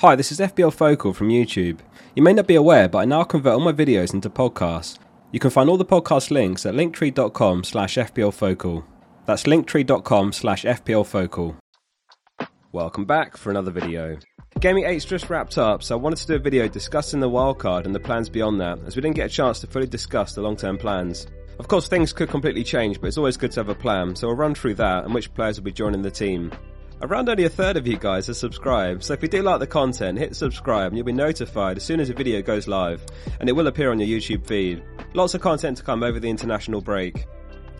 Hi, this is FPL Focal from YouTube. You may not be aware, but I now convert all my videos into podcasts. You can find all the podcast links at linktree.com slash fplfocal. That's linktree.com slash fplfocal. Welcome back for another video. Gaming 8's just wrapped up, so I wanted to do a video discussing the wildcard and the plans beyond that, as we didn't get a chance to fully discuss the long-term plans. Of course, things could completely change, but it's always good to have a plan, so I'll run through that and which players will be joining the team. Around only a third of you guys are subscribed, so if you do like the content, hit subscribe and you'll be notified as soon as a video goes live, and it will appear on your YouTube feed. Lots of content to come over the international break.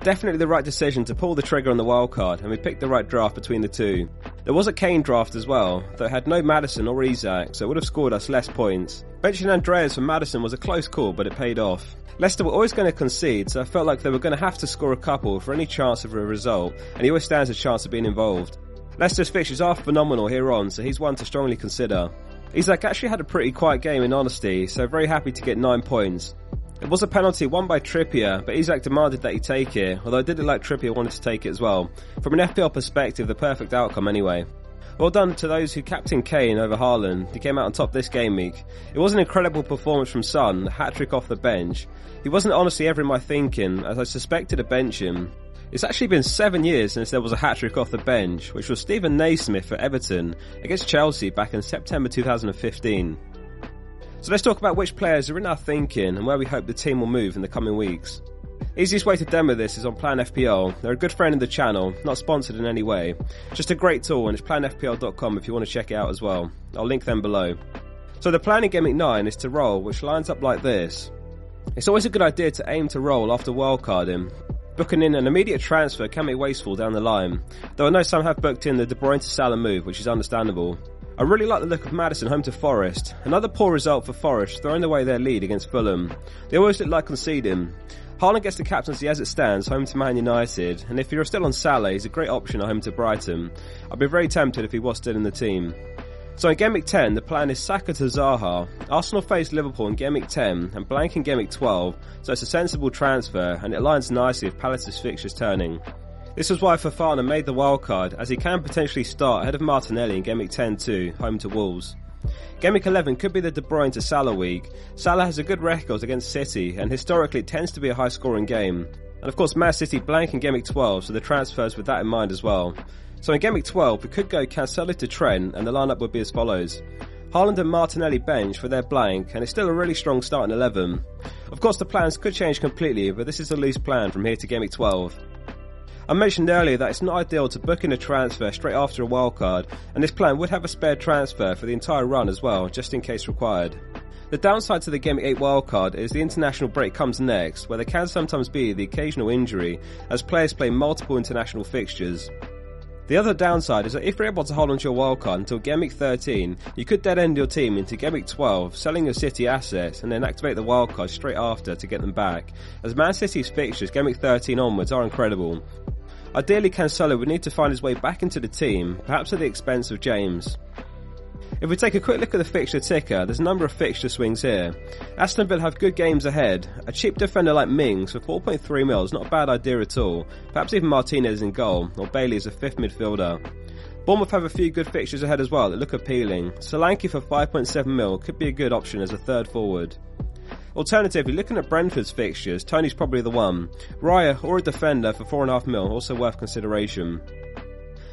Definitely the right decision to pull the trigger on the wildcard, and we picked the right draft between the two. There was a Kane draft as well, that had no Maddison or Isak, so it would have scored us less points. Benching Andreas for Maddison was a close call, but it paid off. Leicester were always going to concede, so I felt like they were going to have to score a couple for any chance of a result, and he always stands a chance of being involved. Leicester's fixtures are phenomenal here on, so he's one to strongly consider. Isak actually had a pretty quiet game in honesty, so very happy to get 9 points. It was a penalty won by Trippier, but Isak demanded that he take it, although I did like Trippier wanted to take it as well. From an FPL perspective, the perfect outcome anyway. Well done to those who captained Kane over Haaland. He came out on top this game week. It was an incredible performance from Son, a hat-trick off the bench. He wasn't honestly ever in my thinking, as I suspected a bench him. It's actually been seven years since there was a hat-trick off the bench, which was Steven Naismith for Everton against Chelsea back in September 2015. So let's talk about which players are in our thinking and where we hope the team will move in the coming weeks. Easiest way to demo this is on Plan FPL. They're a good friend of the channel, not sponsored in any way. Just a great tool and it's planfpl.com if you want to check it out as well. I'll link them below. So the plan in Game 9 is to roll, which lines up like this. It's always a good idea to aim to roll after wildcarding, Booking in an immediate transfer can be wasteful down the line, though I know some have booked in the De Bruyne to Salah move, which is understandable. I really like the look of Maddison home to Forest. Another poor result for Forest, throwing away their lead against Fulham. They always look like conceding. Haaland gets the captaincy as it stands, home to Man United, and if you're still on Salah, he's a great option at home to Brighton. I'd be very tempted if he was still in the team. So in Week 10, the plan is Saka to Zaha. Arsenal face Liverpool in Week 10 and blank in Week 12, so it's a sensible transfer and it aligns nicely with Palace's fixtures turning. This was why Fofana made the wildcard, as he can potentially start ahead of Martinelli in Week 10 too, home to Wolves. Week 11 could be the De Bruyne to Salah week. Salah has a good record against City, and historically it tends to be a high scoring game. And of course, Man City blank in Game Week 12, so the transfers with that in mind as well. So in Game Week 12, we could go Cancelo to Trent, and the lineup would be as follows. Haaland and Martinelli bench for their blank, and it's still a really strong starting 11. Of course, the plans could change completely, but this is the loose plan from here to Game Week 12. I mentioned earlier that it's not ideal to book in a transfer straight after a wildcard, and this plan would have a spare transfer for the entire run as well, just in case required. The downside to the Game 8 wildcard is the international break comes next, where there can sometimes be the occasional injury, as players play multiple international fixtures. The other downside is that if you're able to hold onto your wildcard until Game Week 13, you could dead end your team into Game Week 12, selling your City assets and then activate the wildcard straight after to get them back, as Man City's fixtures Game Week 13 onwards are incredible. Ideally, Cancelo would need to find his way back into the team, perhaps at the expense of James. If we take a quick look at the fixture ticker, there's a number of fixture swings here. Aston Villa have good games ahead. A cheap defender like Mings for 4.3 mil is not a bad idea at all. Perhaps even Martinez in goal, or Bailey as a fifth midfielder. Bournemouth have a few good fixtures ahead as well that look appealing. Solanke for 5.7 mil could be a good option as a third forward. Alternatively, looking at Brentford's fixtures, Toney's probably the one. Raya or a defender for 4.5 mil also worth consideration.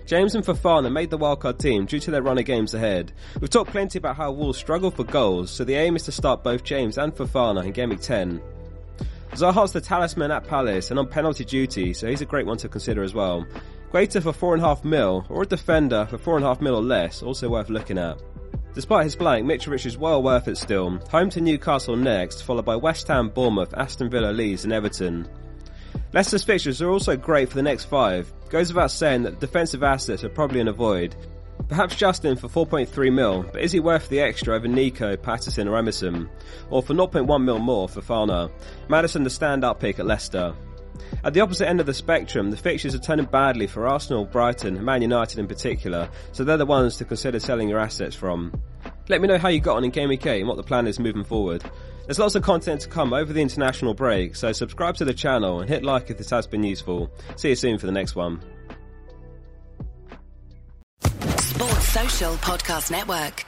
James and Fofana made the wildcard team due to their run of games ahead. We've talked plenty about how Wolves struggle for goals, so the aim is to start both James and Fofana in Game Week 10. Zaha's the talisman at Palace and on penalty duty, so he's a great one to consider as well. Guaita for 4.5 mil, or a defender for 4.5 mil or less, also worth looking at. Despite his blank, Mitrovic is well worth it still. Home to Newcastle next, followed by West Ham, Bournemouth, Aston Villa, Leeds and Everton. Leicester's fixtures are also great for the next five. Goes without saying that defensive assets are probably an avoid. Perhaps Justin for 4.3 mil, but is he worth the extra over Nico, Patterson or Emerson? Or for 0.1 mil more for Fana? Maddison the standout pick at Leicester. At the opposite end of the spectrum, the fixtures are turning badly for Arsenal, Brighton, and Man United in particular, so they're the ones to consider selling your assets from. Let me know how you got on in Game Week 8 and what the plan is moving forward. There's lots of content to come over the international break, so subscribe to the channel and hit like if this has been useful. See you soon for the next one. Sports Social Podcast Network.